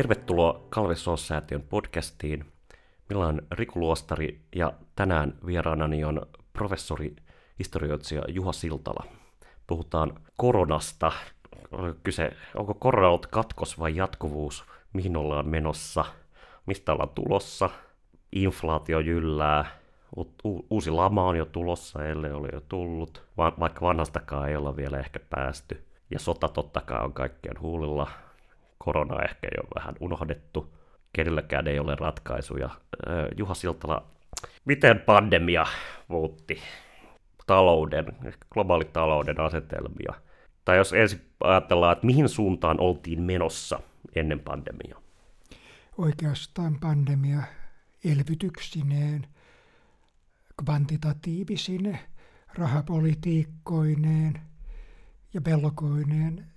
Tervetuloa Kalve säätiön podcastiin. Meillä on Riku Luostari ja tänään vieraanani on professori historioitsija Juha Siltala. Puhutaan koronasta. Kyse, onko korona ollut katkos vai jatkuvuus? Mihin ollaan menossa? Mistä ollaan tulossa? Inflaatio jyllää. U- uusi lama on jo tulossa, ellei ole jo tullut. Va- vaikka vanhastakaan ei olla vielä ehkä päästy. Ja sota totta kai on kaikkien huulilla korona ehkä jo vähän unohdettu. Kenelläkään ei ole ratkaisuja. Juha Siltala, miten pandemia muutti talouden, globaalitalouden asetelmia? Tai jos ensin ajatellaan, että mihin suuntaan oltiin menossa ennen pandemiaa? Oikeastaan pandemia elvytyksineen, kvantitatiivisine rahapolitiikkoineen ja pelkoineen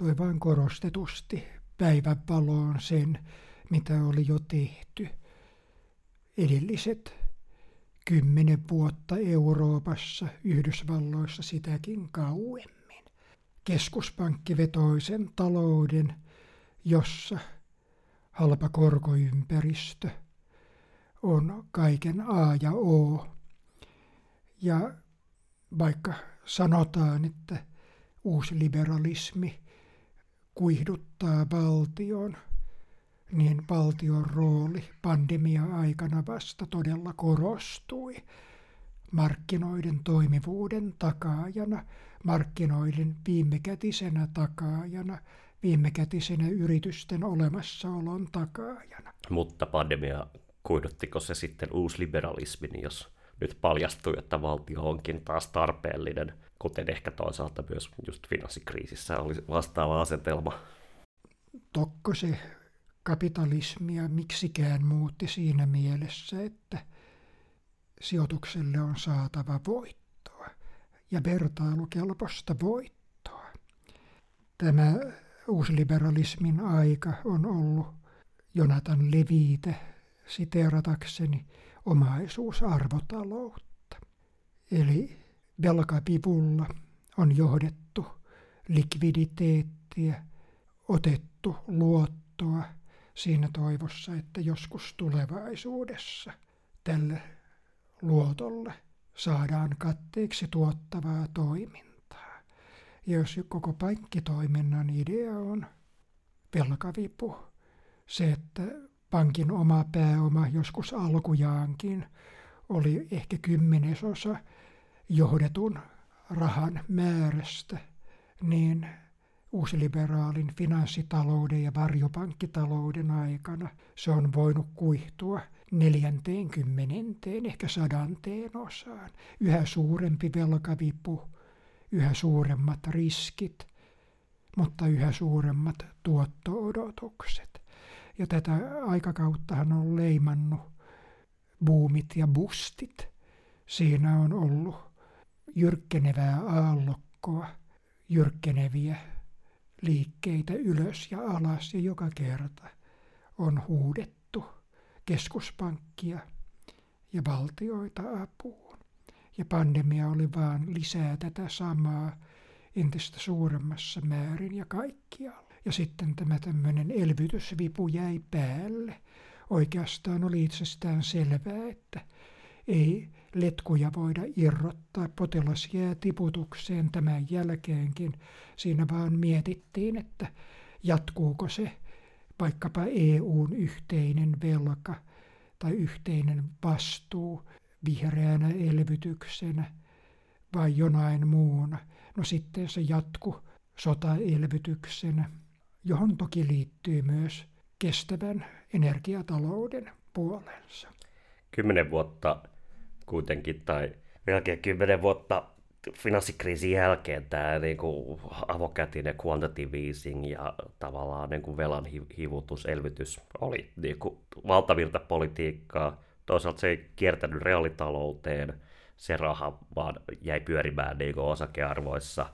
toi vain korostetusti päivänvaloon sen, mitä oli jo tehty edelliset kymmenen vuotta Euroopassa, Yhdysvalloissa sitäkin kauemmin. Keskuspankkivetoisen talouden, jossa halpa korkoympäristö on kaiken A ja O. Ja vaikka sanotaan, että uusi liberalismi kuihduttaa valtion, niin valtion rooli pandemia-aikana vasta todella korostui markkinoiden toimivuuden takaajana, markkinoiden viimekätisenä takaajana, viimekätisenä yritysten olemassaolon takaajana. Mutta pandemia, kuiduttiko se sitten uusliberalismin, jos nyt paljastui, että valtio onkin taas tarpeellinen, kuten ehkä toisaalta myös just finanssikriisissä oli vastaava asetelma. Tokko se kapitalismia miksikään muutti siinä mielessä, että sijoitukselle on saatava voittoa ja vertailukelpoista voittoa. Tämä uusliberalismin aika on ollut Jonathan Leviite siteeratakseni omaisuusarvotaloutta. Eli velkapivulla on johdettu likviditeettiä, otettu luottoa siinä toivossa, että joskus tulevaisuudessa tälle luotolle saadaan katteeksi tuottavaa toimintaa. Ja jos koko pankkitoiminnan idea on velkavipu, se, että pankin oma pääoma joskus alkujaankin oli ehkä kymmenesosa johdetun rahan määrästä, niin uusliberaalin finanssitalouden ja varjopankkitalouden aikana se on voinut kuihtua neljänteen kymmenenteen, ehkä sadanteen osaan. Yhä suurempi velkavipu, yhä suuremmat riskit, mutta yhä suuremmat tuotto-odotukset. Ja tätä aikakauttahan on leimannut buumit ja bustit. Siinä on ollut jyrkkenevää aallokkoa, jyrkkeneviä liikkeitä ylös ja alas ja joka kerta on huudettu keskuspankkia ja valtioita apuun. Ja pandemia oli vaan lisää tätä samaa entistä suuremmassa määrin ja kaikkialla. Ja sitten tämä tämmöinen elvytysvipu jäi päälle. Oikeastaan oli itsestään selvää, että ei letkuja voida irrottaa. Potilas jää tiputukseen tämän jälkeenkin. Siinä vaan mietittiin, että jatkuuko se vaikkapa EUn yhteinen velka tai yhteinen vastuu vihreänä elvytyksenä vai jonain muuna. No sitten se jatku sotaelvytyksenä, johon toki liittyy myös kestävän energiatalouden puolensa. Kymmenen vuotta kuitenkin, tai melkein kymmenen vuotta finanssikriisin jälkeen tämä niin kuin avokätinen quantitative easing ja tavallaan niin kuin velan hivutus, elvytys oli niin kuin valtavirta politiikkaa. Toisaalta se ei kiertänyt reaalitalouteen, se raha vaan jäi pyörimään niin kuin osakearvoissa.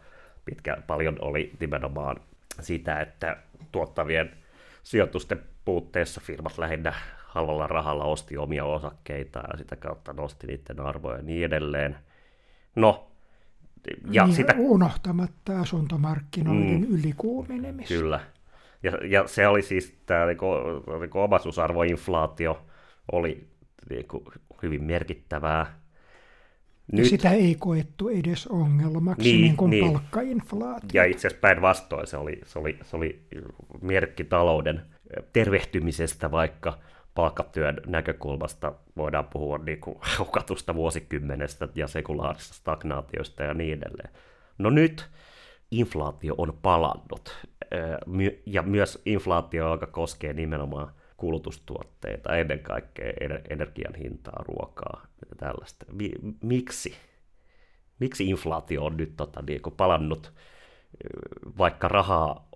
Pitkä, paljon oli nimenomaan sitä, että tuottavien sijoitusten puutteessa firmat lähinnä halvalla rahalla osti omia osakkeita ja sitä kautta nosti niiden arvoja ja niin edelleen. No, ja niin, sitä... Unohtamatta asuntomarkkinoiden mm, ylikuumenemista. Kyllä. Ja, ja se oli siis tämä niinku, niinku omaisuusarvoinflaatio oli niinku, hyvin merkittävää. Nyt, ja sitä ei koettu edes ongelmaksi, niin, niin kuin niin. palkkainflaatio. Ja itse asiassa päinvastoin se oli, se, oli, se oli merkki talouden tervehtymisestä, vaikka palkkatyön näkökulmasta voidaan puhua niin kuin hukatusta vuosikymmenestä ja sekulaarisesta stagnaatiosta ja niin edelleen. No nyt inflaatio on palannut, ja myös inflaatio, joka koskee nimenomaan kulutustuotteita, ennen kaikkea energian hintaa, ruokaa ja tällaista. Miksi? Miksi inflaatio on nyt tota, niin kuin palannut, vaikka rahaa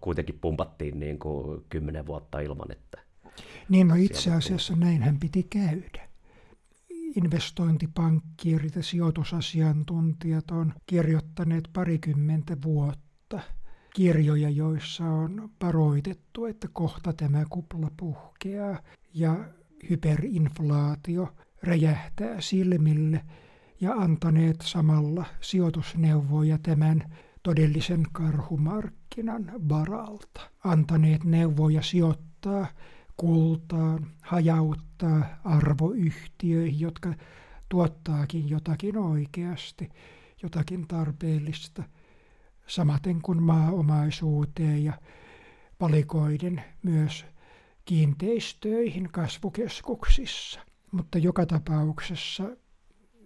kuitenkin pumpattiin niin kuin kymmenen vuotta ilman, että... Niin no itse asiassa näinhän piti käydä. Investointipankkiirit ja sijoitusasiantuntijat on kirjoittaneet parikymmentä vuotta kirjoja, joissa on paroitettu, että kohta tämä kupla puhkeaa ja hyperinflaatio räjähtää silmille ja antaneet samalla sijoitusneuvoja tämän todellisen karhumarkkinan varalta. Antaneet neuvoja sijoittaa kultaan, hajauttaa arvoyhtiöihin, jotka tuottaakin jotakin oikeasti, jotakin tarpeellista, samaten kuin maaomaisuuteen ja valikoiden myös kiinteistöihin kasvukeskuksissa. Mutta joka tapauksessa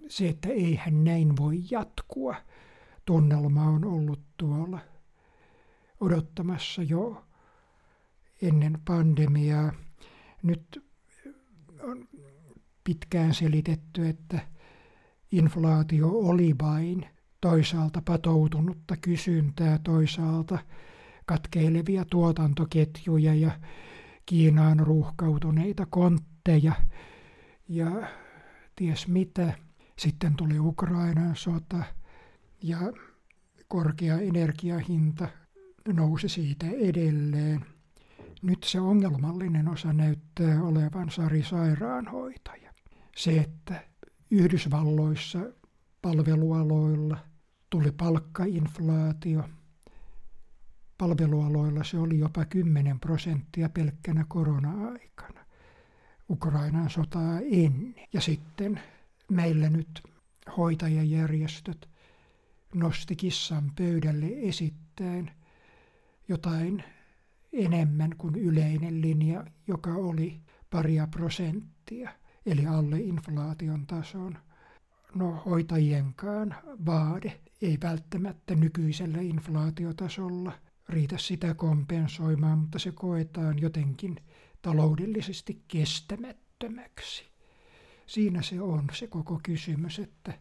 se, että eihän näin voi jatkua, tunnelma on ollut tuolla odottamassa jo ennen pandemiaa. Nyt on pitkään selitetty, että inflaatio oli vain toisaalta patoutunutta kysyntää, toisaalta katkeilevia tuotantoketjuja ja Kiinaan ruuhkautuneita kontteja ja ties mitä. Sitten tuli Ukrainan sota ja korkea energiahinta nousi siitä edelleen. Nyt se ongelmallinen osa näyttää olevan Sari sairaanhoitaja. Se, että Yhdysvalloissa palvelualoilla tuli palkkainflaatio. Palvelualoilla se oli jopa 10 prosenttia pelkkänä korona-aikana. Ukrainan sotaa ennen. Ja sitten meillä nyt hoitajajärjestöt nosti kissan pöydälle esittäen jotain enemmän kuin yleinen linja, joka oli paria prosenttia, eli alle inflaation tason. No hoitajienkaan vaade ei välttämättä nykyisellä inflaatiotasolla riitä sitä kompensoimaan, mutta se koetaan jotenkin taloudellisesti kestämättömäksi. Siinä se on se koko kysymys, että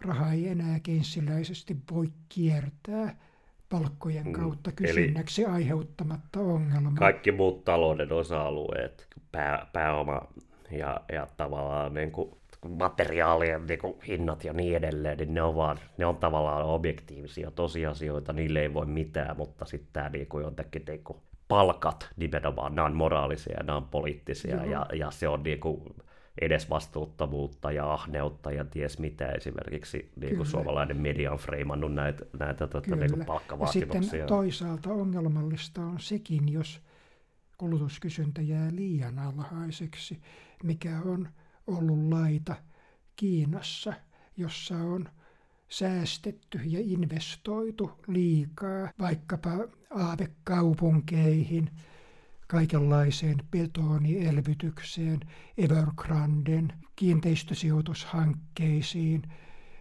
raha ei enää kenssiläisesti voi kiertää palkkojen mm, kautta kysynnäksi Eli aiheuttamatta ongelmaa. Kaikki muut talouden osa-alueet, pää, pääoma ja, ja tavallaan niin kuin materiaalien niin kuin hinnat ja niin edelleen, niin ne on, vaan, ne on tavallaan objektiivisia tosiasioita, niille ei voi mitään, mutta sitten tämä niin kuin jotenkin niin kuin palkat nimenomaan, nämä on moraalisia ja nämä on poliittisia ja, ja se on niin kuin edesvastuuttomuutta ja ahneutta ja ties mitä esimerkiksi niin kuin suomalainen media on freimannut näitä, näitä tota, niin kuin palkkavaatimuksia. Ja sitten toisaalta ongelmallista on sekin, jos kulutuskysyntä jää liian alhaiseksi, mikä on ollut laita Kiinassa, jossa on säästetty ja investoitu liikaa vaikkapa aavekaupunkeihin – kaikenlaiseen betonielvytykseen, Evergranden kiinteistösijoitushankkeisiin,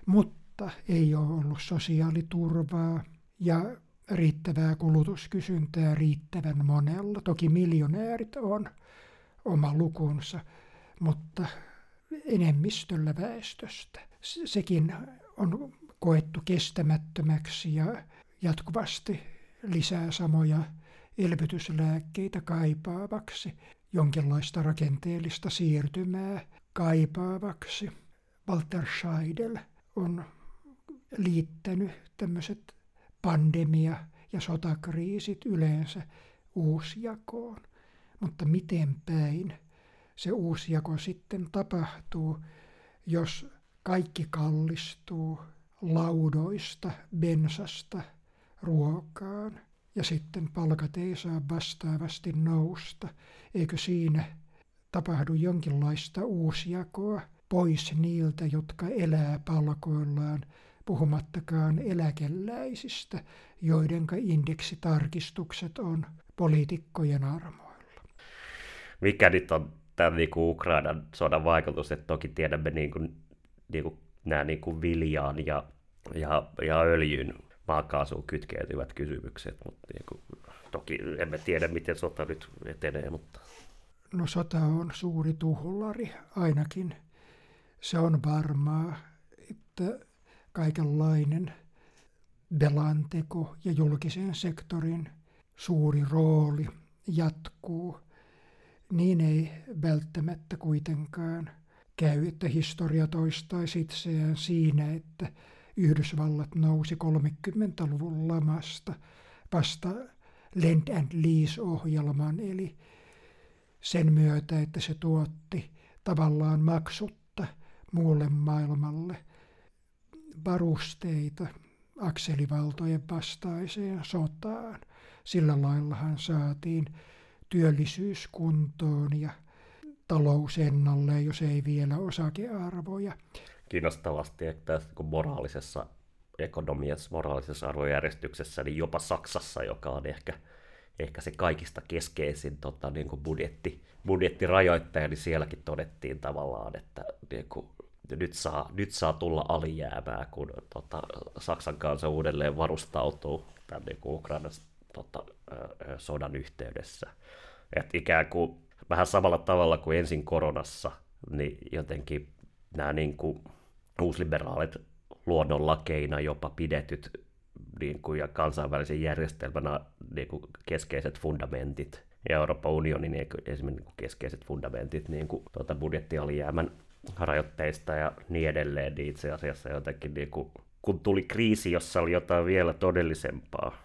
mutta ei ole ollut sosiaaliturvaa ja riittävää kulutuskysyntää riittävän monella. Toki miljonäärit on oma lukunsa, mutta enemmistöllä väestöstä. Sekin on koettu kestämättömäksi ja jatkuvasti lisää samoja elvytyslääkkeitä kaipaavaksi, jonkinlaista rakenteellista siirtymää kaipaavaksi. Walter Scheidel on liittänyt tämmöiset pandemia- ja sotakriisit yleensä uusjakoon. Mutta miten päin se uusjako sitten tapahtuu, jos kaikki kallistuu laudoista, bensasta, ruokaan – ja sitten palkat ei saa vastaavasti nousta. Eikö siinä tapahdu jonkinlaista uusjakoa pois niiltä, jotka elää palkoillaan, puhumattakaan eläkeläisistä, joidenka indeksitarkistukset on poliitikkojen armoilla. Mikä nyt on tämän niin kuin Ukrainan sodan vaikutus, että toki tiedämme niin kuin, niin kuin, nämä niin kuin viljaan ja, ja, ja öljyn maakaasuun kytkeytyvät kysymykset, mutta niin kuin, toki emme tiedä, miten sota nyt etenee. Mutta... No sota on suuri tuhulari ainakin. Se on varmaa, että kaikenlainen velanteko ja julkisen sektorin suuri rooli jatkuu. Niin ei välttämättä kuitenkaan käy, että historia toistaisi itseään siinä, että Yhdysvallat nousi 30-luvun lamasta vasta Lend and Lease-ohjelman, eli sen myötä, että se tuotti tavallaan maksutta muulle maailmalle varusteita akselivaltojen vastaiseen sotaan. Sillä laillahan saatiin työllisyys kuntoon ja talous ennalleen, jos ei vielä osakearvoja kiinnostavasti, että kun moraalisessa ekonomiassa, moraalisessa arvojärjestyksessä, niin jopa Saksassa, joka on ehkä, ehkä se kaikista keskeisin tota, niin kuin budjetti, budjettirajoittaja, niin sielläkin todettiin tavallaan, että niin kuin, nyt, saa, nyt saa tulla alijäämää, kun tota, Saksan kanssa uudelleen varustautuu tämän niin kuin Ukrainan tota, sodan yhteydessä. Et ikään kuin vähän samalla tavalla kuin ensin koronassa, niin jotenkin nämä niin kuin uusliberaalit luonnonlakeina jopa pidetyt niin kuin, ja kansainvälisen järjestelmänä niin kuin keskeiset fundamentit. Ja Euroopan unionin niin kuin, esimerkiksi niin keskeiset fundamentit niin kuin, tuota budjettialijäämän rajoitteista ja niin edelleen, niin itse asiassa jotenkin, niin kuin, kun tuli kriisi, jossa oli jotain vielä todellisempaa,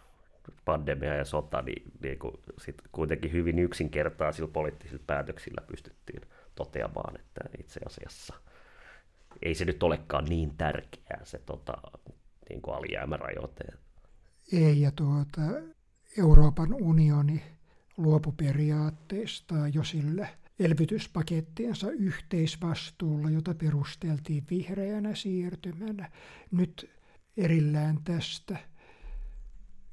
pandemia ja sota, niin, niin kuin, sit kuitenkin hyvin yksinkertaisilla poliittisilla päätöksillä pystyttiin toteamaan, että itse asiassa – ei se nyt olekaan niin tärkeää se tota, niin kuin alijäämärajoite. Ei, ja tuota, Euroopan unioni luopuperiaatteesta jo sillä elvytyspakettiensa yhteisvastuulla, jota perusteltiin vihreänä siirtymänä. Nyt erillään tästä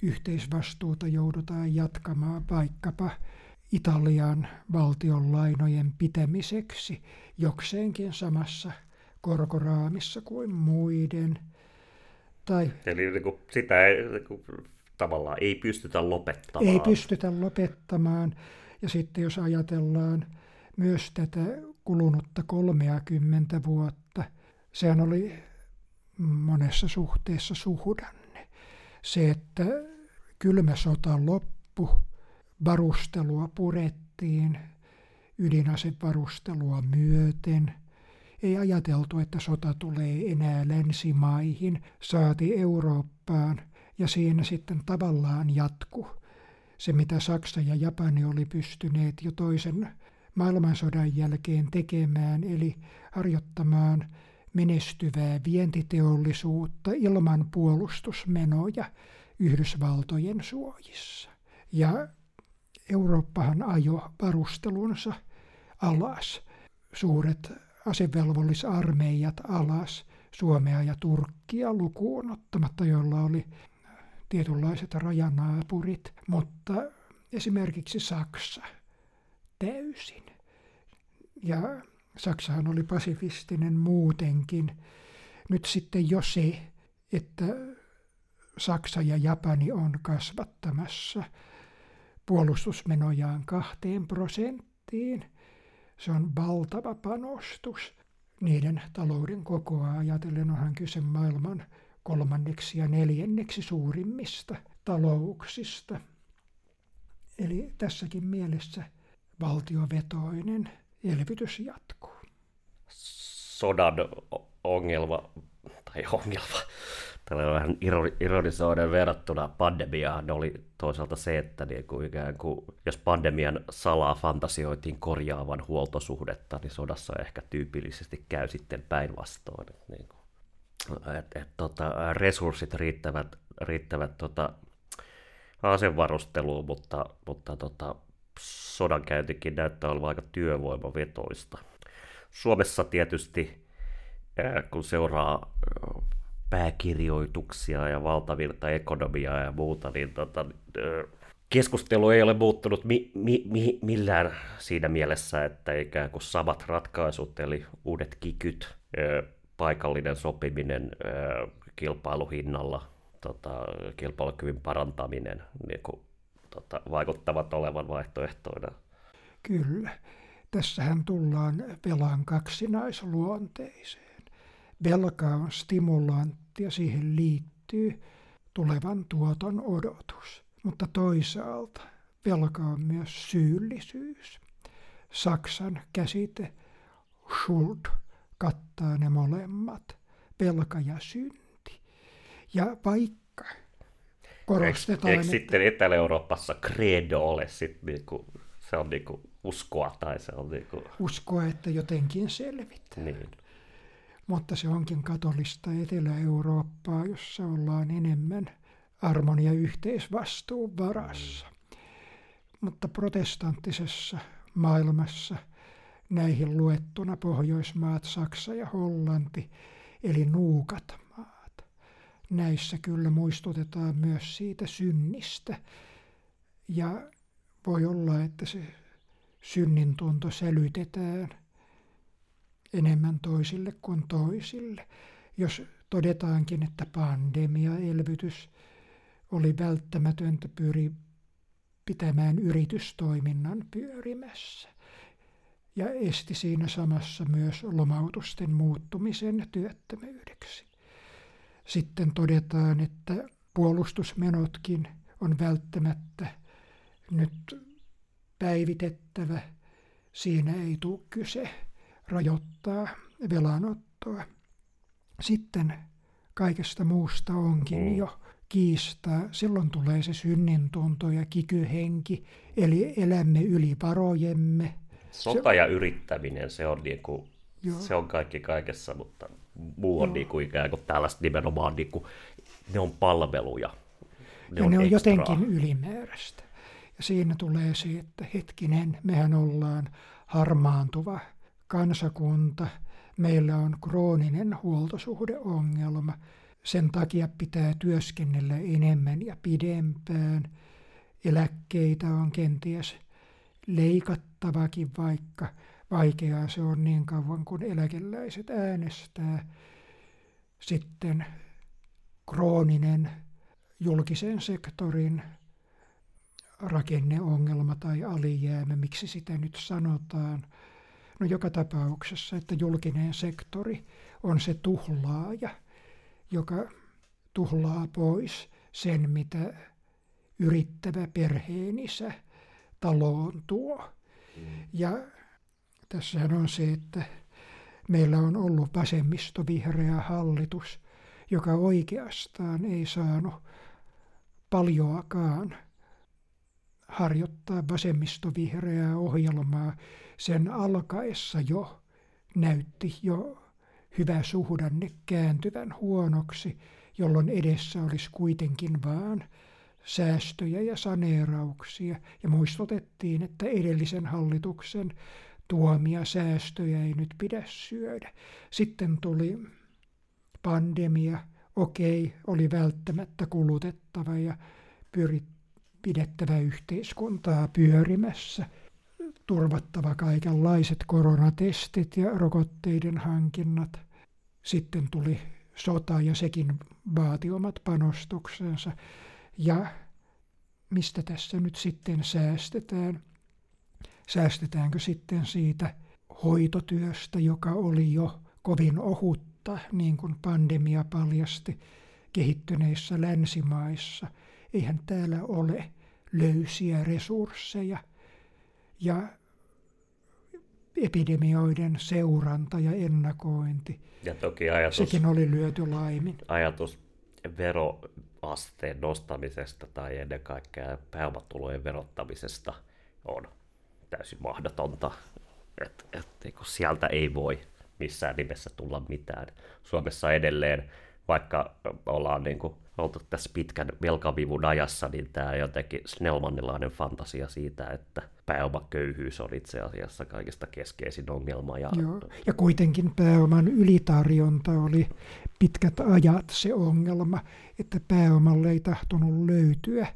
yhteisvastuuta joudutaan jatkamaan vaikkapa Italian valtion lainojen pitämiseksi jokseenkin samassa korkoraamissa kuin muiden. Tai, Eli niin kuin sitä ei, niin kuin, tavallaan ei pystytä lopettamaan. Ei pystytä lopettamaan. Ja sitten jos ajatellaan myös tätä kulunutta 30 vuotta, sehän oli monessa suhteessa suhdanne. Se, että kylmä sota loppu, varustelua purettiin, ydinasevarustelua myöten – ei ajateltu, että sota tulee enää länsimaihin, saati Eurooppaan, ja siinä sitten tavallaan jatku se, mitä Saksa ja Japani oli pystyneet jo toisen maailmansodan jälkeen tekemään, eli harjoittamaan menestyvää vientiteollisuutta ilman puolustusmenoja Yhdysvaltojen suojissa. Ja Eurooppahan ajo varustelunsa alas. Suuret asevelvollisarmeijat alas Suomea ja Turkkia lukuun ottamatta, joilla oli tietynlaiset rajanaapurit, mutta esimerkiksi Saksa täysin. Ja Saksahan oli pasifistinen muutenkin. Nyt sitten jo se, että Saksa ja Japani on kasvattamassa puolustusmenojaan kahteen prosenttiin – se on valtava panostus. Niiden talouden kokoa ajatellen onhan kyse maailman kolmanneksi ja neljänneksi suurimmista talouksista. Eli tässäkin mielessä valtiovetoinen elvytys jatkuu. Sodan ongelma, tai ongelma, tällä vähän ironisoiden verrattuna pandemiaan oli toisaalta se, että niin kuin ikään kuin, jos pandemian salaa fantasioitiin korjaavan huoltosuhdetta, niin sodassa ehkä tyypillisesti käy sitten päinvastoin. Niin et, et, tota, resurssit riittävät, riittävät tota, asevarusteluun, mutta, mutta tota, sodankäyntikin näyttää olevan aika työvoimavetoista. Suomessa tietysti, kun seuraa pääkirjoituksia ja valtavirta ekonomiaa ja muuta, niin tota, keskustelu ei ole muuttunut mi- mi- mi- millään siinä mielessä, että ikään kuin samat ratkaisut, eli uudet kikyt, paikallinen sopiminen kilpailuhinnalla, tota, kilpailukyvyn parantaminen niin kuin, tota, vaikuttavat olevan vaihtoehtoina. Kyllä. Tässähän tullaan velan kaksinaisluonteiseen. Velka on stimulantti ja siihen liittyy tulevan tuoton odotus. Mutta toisaalta velka on myös syyllisyys. Saksan käsite Schuld kattaa ne molemmat, velka ja synti. Ja vaikka korostetaan... Eikö, eikö sitten Etelä-Euroopassa credo ole sit niinku, se on niinku uskoa tai se on niinku... Uskoa, että jotenkin selvitään. Niin. Mutta se onkin katolista Etelä-Eurooppaa, jossa ollaan enemmän armon ja yhteisvastuun varassa. Mutta protestanttisessa maailmassa näihin luettuna Pohjoismaat, Saksa ja Hollanti, eli nuukat maat. Näissä kyllä muistutetaan myös siitä synnistä. Ja voi olla, että se synnin tunto sälytetään enemmän toisille kuin toisille. Jos todetaankin, että pandemia, elvytys oli välttämätöntä pyri pitämään yritystoiminnan pyörimässä ja esti siinä samassa myös lomautusten muuttumisen työttömyydeksi. Sitten todetaan, että puolustusmenotkin on välttämättä nyt päivitettävä. Siinä ei tule kyse rajoittaa velanottoa. Sitten kaikesta muusta onkin mm. jo kiistaa. Silloin tulee se synnintunto ja kikyhenki, eli elämme yli varojemme. Sota ja yrittäminen, se on, niinku, se on kaikki kaikessa, mutta muu on niinku ikään kuin tällaista nimenomaan, niinku, ne on palveluja. Ne ja on ne on jotenkin ylimääräistä. Ja siinä tulee se, että hetkinen, mehän ollaan harmaantuva kansakunta, meillä on krooninen huoltosuhdeongelma, sen takia pitää työskennellä enemmän ja pidempään. Eläkkeitä on kenties leikattavakin, vaikka vaikeaa se on niin kauan kuin eläkeläiset äänestää. Sitten krooninen julkisen sektorin rakenneongelma tai alijäämä, miksi sitä nyt sanotaan. No joka tapauksessa, että julkinen sektori on se tuhlaaja – joka tuhlaa pois sen, mitä yrittävä perheenisä taloon tuo. Mm. Ja tässähän on se, että meillä on ollut vasemmistovihreä hallitus, joka oikeastaan ei saanut paljoakaan harjoittaa vasemmistovihreää ohjelmaa. Sen alkaessa jo näytti jo hyvä suhdanne kääntyvän huonoksi, jolloin edessä olisi kuitenkin vaan säästöjä ja saneerauksia. Ja muistutettiin, että edellisen hallituksen tuomia säästöjä ei nyt pidä syödä. Sitten tuli pandemia, okei, oli välttämättä kulutettava ja pyrit, pidettävä yhteiskuntaa pyörimässä, turvattava kaikenlaiset koronatestit ja rokotteiden hankinnat. Sitten tuli sota ja sekin vaati omat panostuksensa. Ja mistä tässä nyt sitten säästetään? Säästetäänkö sitten siitä hoitotyöstä, joka oli jo kovin ohutta, niin kuin pandemia paljasti kehittyneissä länsimaissa. Eihän täällä ole löysiä resursseja. Ja epidemioiden seuranta ja ennakointi. Ja toki ajatus, Sekin oli lyöty laimin. Ajatus veroasteen nostamisesta tai ennen kaikkea pääomatulojen verottamisesta on täysin mahdotonta. Et, et, sieltä ei voi missään nimessä tulla mitään. Suomessa edelleen vaikka ollaan niin kuin oltu tässä pitkän velkavivun ajassa, niin tämä jotenkin Snellmanilainen fantasia siitä, että pääomaköyhyys on itse asiassa kaikista keskeisin ongelma. Ja, Joo. ja kuitenkin pääoman ylitarjonta oli pitkät ajat se ongelma, että pääomalle ei tahtonut löytyä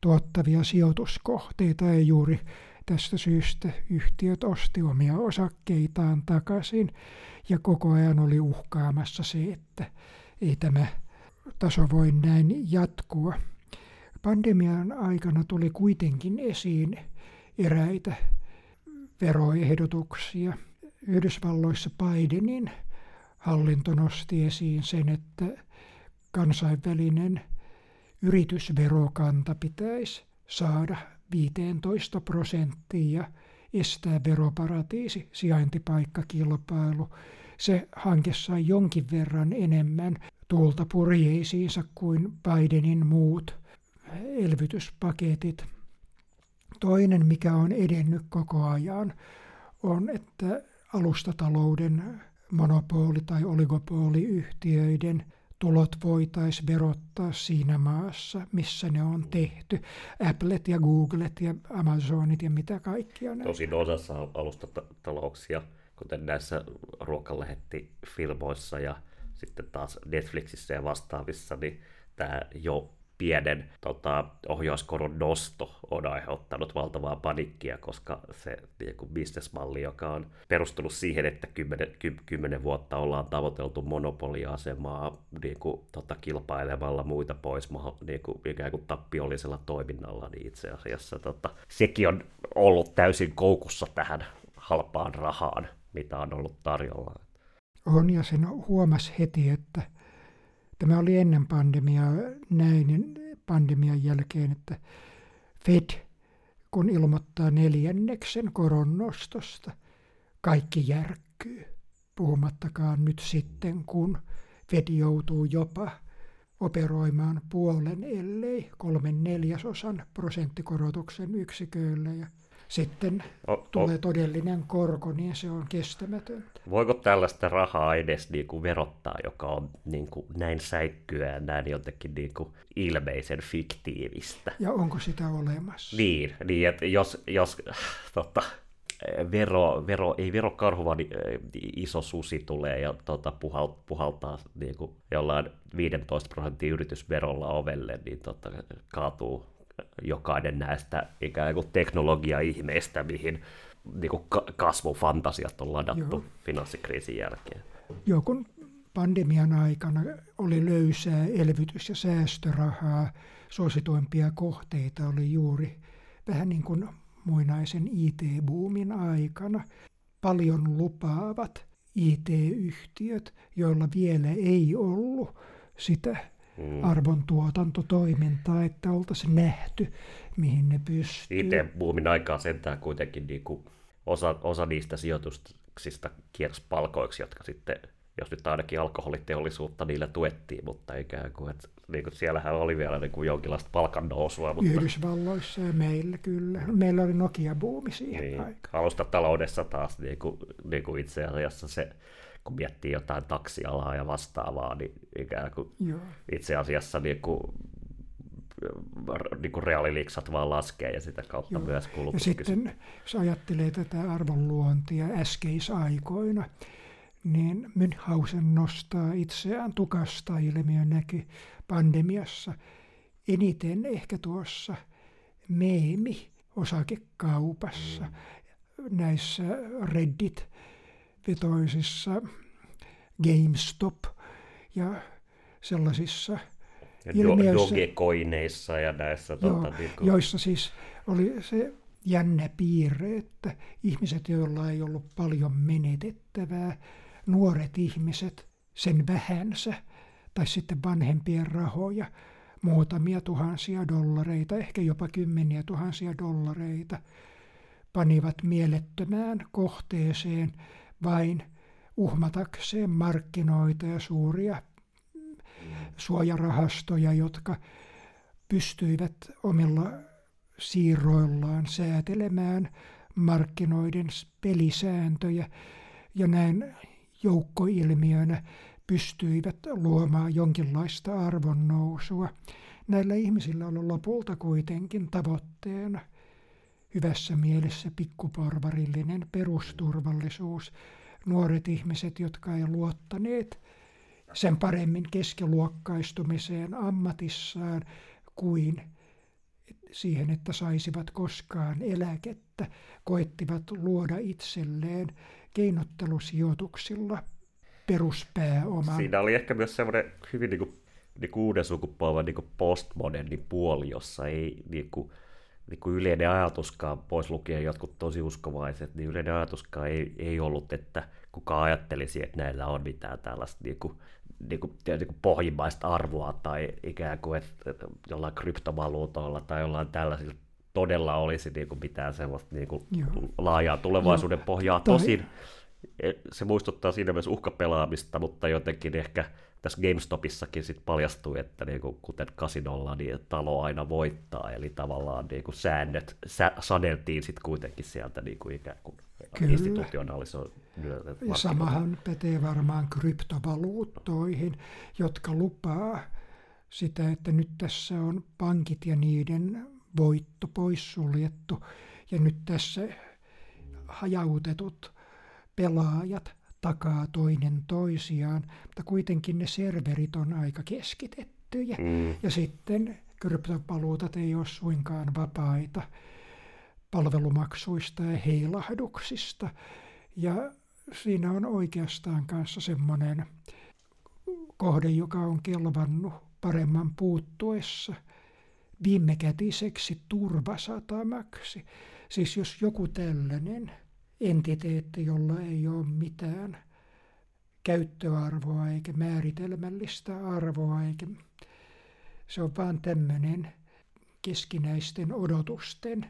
tuottavia sijoituskohteita ja juuri tästä syystä yhtiöt osti omia osakkeitaan takaisin ja koko ajan oli uhkaamassa se, että ei tämä taso voi näin jatkua. Pandemian aikana tuli kuitenkin esiin eräitä veroehdotuksia. Yhdysvalloissa Bidenin hallinto nosti esiin sen, että kansainvälinen yritysverokanta pitäisi saada 15 prosenttia ja estää veroparatiisi sijaintipaikkakilpailu. Se hanke sai jonkin verran enemmän tuulta purjeisiinsa kuin Bidenin muut elvytyspaketit. Toinen, mikä on edennyt koko ajan, on, että alustatalouden monopoli- tai oligopoliyhtiöiden tulot voitaisiin verottaa siinä maassa, missä ne on tehty. Applet ja Googlet ja Amazonit ja mitä kaikkia. Tosin osassa alustatalouksia, kuten näissä ruokalähettifilmoissa ja sitten taas Netflixissä ja vastaavissa, niin tämä jo pienen tota, ohjauskoron nosto on aiheuttanut valtavaa panikkia, koska se niin bisnesmalli, joka on perustunut siihen, että kymmenen, ky, kymmenen vuotta ollaan tavoiteltu monopoliasemaa niin kuin, tota, kilpailemalla muita pois niin kuin, ikään kuin tappiollisella toiminnalla, niin itse asiassa tota, sekin on ollut täysin koukussa tähän halpaan rahaan, mitä on ollut tarjolla. On, ja sen huomasi heti, että Tämä oli ennen pandemiaa näin, niin pandemian jälkeen, että Fed, kun ilmoittaa neljänneksen koronnostosta, kaikki järkkyy. Puhumattakaan nyt sitten, kun Fed joutuu jopa operoimaan puolen, ellei kolmen neljäsosan prosenttikorotuksen yksiköillä. Ja sitten o, o, tulee todellinen korko, niin se on kestämätöntä. Voiko tällaista rahaa edes niin kuin verottaa, joka on niin kuin näin säikkyä ja näin jotenkin niin kuin ilmeisen fiktiivistä? Ja onko sitä olemassa? Niin, niin että jos, jos tota, vero, vero, ei verokarhu, vaan iso susi tulee ja tota, puhaltaa, puhaltaa niin kuin jollain 15 prosentin yritysverolla ovelle, niin tota, kaatuu jokainen näistä ikään kuin teknologia-ihmeistä, mihin niin kuin kasvufantasiat on ladattu Joo. finanssikriisin jälkeen. Joo, kun pandemian aikana oli löysää elvytys- ja säästörahaa, suosituimpia kohteita oli juuri vähän niin kuin muinaisen IT-buumin aikana. Paljon lupaavat IT-yhtiöt, joilla vielä ei ollut sitä mm. arvontuotantotoimintaa, että oltaisiin nähty, mihin ne pystyy. Itse buumin aikaa sentään kuitenkin niin kuin osa, osa niistä sijoituksista kiersi palkoiksi, jotka sitten, jos nyt ainakin alkoholiteollisuutta niillä tuettiin, mutta ikään kuin, että niin kuin siellähän oli vielä niin kuin jonkinlaista palkan nousua. Mutta... Yhdysvalloissa ja meillä kyllä. Meillä oli Nokia-buumi siihen niin. aikaan. Alustataloudessa taas niin kuin, niin kuin itse asiassa se kun miettii jotain taksialaa ja vastaavaa, niin ikään kuin Joo. itse asiassa niin kuin, niin kuin reaaliliiksat vaan laskee ja sitä kautta Joo. myös kulutus. Ja sitten jos ajattelee tätä arvonluontia äskeisaikoina, niin Münchhausen nostaa itseään tukasta ilmiö näky pandemiassa eniten ehkä tuossa meemi osakekaupassa, mm. näissä Reddit vetoisissa GameStop ja sellaisissa ja ilmiöissä, Dogecoineissa ja näissä. Joo, tuota, niin kuin... Joissa siis oli se jännä piirre, että ihmiset, joilla ei ollut paljon menetettävää, nuoret ihmiset, sen vähänsä, tai sitten vanhempien rahoja, muutamia tuhansia dollareita, ehkä jopa kymmeniä tuhansia dollareita, panivat mielettömään kohteeseen – vain uhmatakseen markkinoita ja suuria suojarahastoja, jotka pystyivät omilla siirroillaan säätelemään markkinoiden pelisääntöjä ja näin joukkoilmiönä pystyivät luomaan jonkinlaista arvonnousua. Näillä ihmisillä oli lopulta kuitenkin tavoitteena hyvässä mielessä pikkuporvarillinen perusturvallisuus, nuoret ihmiset, jotka ei luottaneet sen paremmin keskiluokkaistumiseen ammatissaan kuin siihen, että saisivat koskaan eläkettä, koettivat luoda itselleen keinottelusijoituksilla peruspääoman. Siinä oli ehkä myös semmoinen hyvin niin kuin, niin kuin uuden sukupolven niin postmoderni puoli, jossa ei niin kuin, niin kuin yleinen ajatuskaan, pois lukien jotkut tosi uskovaiset, niin yleinen ajatuskaan ei, ei ollut, että kuka ajattelisi, että näillä on mitään tällaista niin kuin, niin kuin, niin kuin pohjimmaista arvoa tai ikään kuin että, jollain kryptovaluutoilla tai jollain tällaisilla todella olisi niin kuin mitään sellaista niin kuin laajaa tulevaisuuden Joo. pohjaa. Tosin e, se muistuttaa siinä myös uhkapelaamista, mutta jotenkin ehkä tässä GameStopissakin sit paljastui, että niinku, kuten kasinolla, niin talo aina voittaa, eli tavallaan niinku säännöt sä, saneltiin sitten kuitenkin sieltä niinku ikään kuin institutionaalisoitua. Ja samahan pätee varmaan kryptovaluuttoihin, jotka lupaa sitä, että nyt tässä on pankit ja niiden voitto poissuljettu, ja nyt tässä hajautetut pelaajat takaa toinen toisiaan, mutta kuitenkin ne serverit on aika keskitettyjä. Mm. Ja sitten kryptovaluutat ei ole suinkaan vapaita palvelumaksuista ja heilahduksista. Ja siinä on oikeastaan kanssa semmoinen kohde, joka on kelvannut paremman puuttuessa viimekätiseksi turvasatamaksi. Siis jos joku tällainen entiteetti, jolla ei ole mitään käyttöarvoa eikä määritelmällistä arvoa, eikä se on vaan tämmöinen keskinäisten odotusten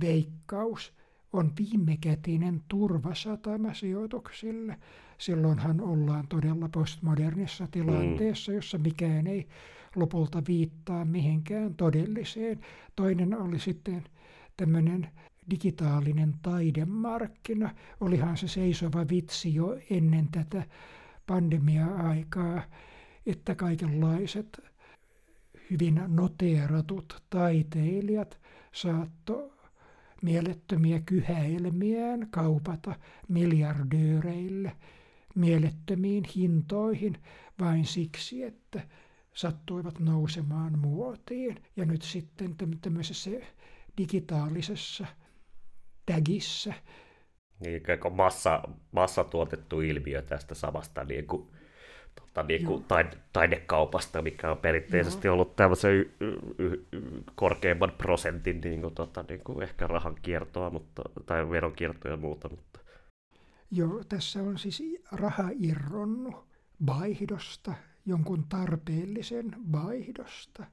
veikkaus, on viimekätinen turvasatama sijoituksille. Silloinhan ollaan todella postmodernissa tilanteessa, jossa mikään ei lopulta viittaa mihinkään todelliseen. Toinen oli sitten tämmöinen digitaalinen taidemarkkina. Olihan se seisova vitsi jo ennen tätä pandemia-aikaa, että kaikenlaiset hyvin noteeratut taiteilijat saatto mielettömiä kyhäilmiään kaupata miljardööreille mielettömiin hintoihin vain siksi, että sattuivat nousemaan muotiin. Ja nyt sitten tämmöisessä digitaalisessa tagissä. Niin, ikään kuin massa, massatuotettu ilmiö tästä samasta niin kuin, tota, niin kuin taide, taidekaupasta, mikä on perinteisesti Joo. ollut tämmöisen y- y- y- korkeimman prosentin niin kuin, tota, niin kuin ehkä rahan kiertoa mutta, tai veronkiertoa ja muuta. Mutta... Joo, tässä on siis raha irronnut vaihdosta, jonkun tarpeellisen vaihdosta.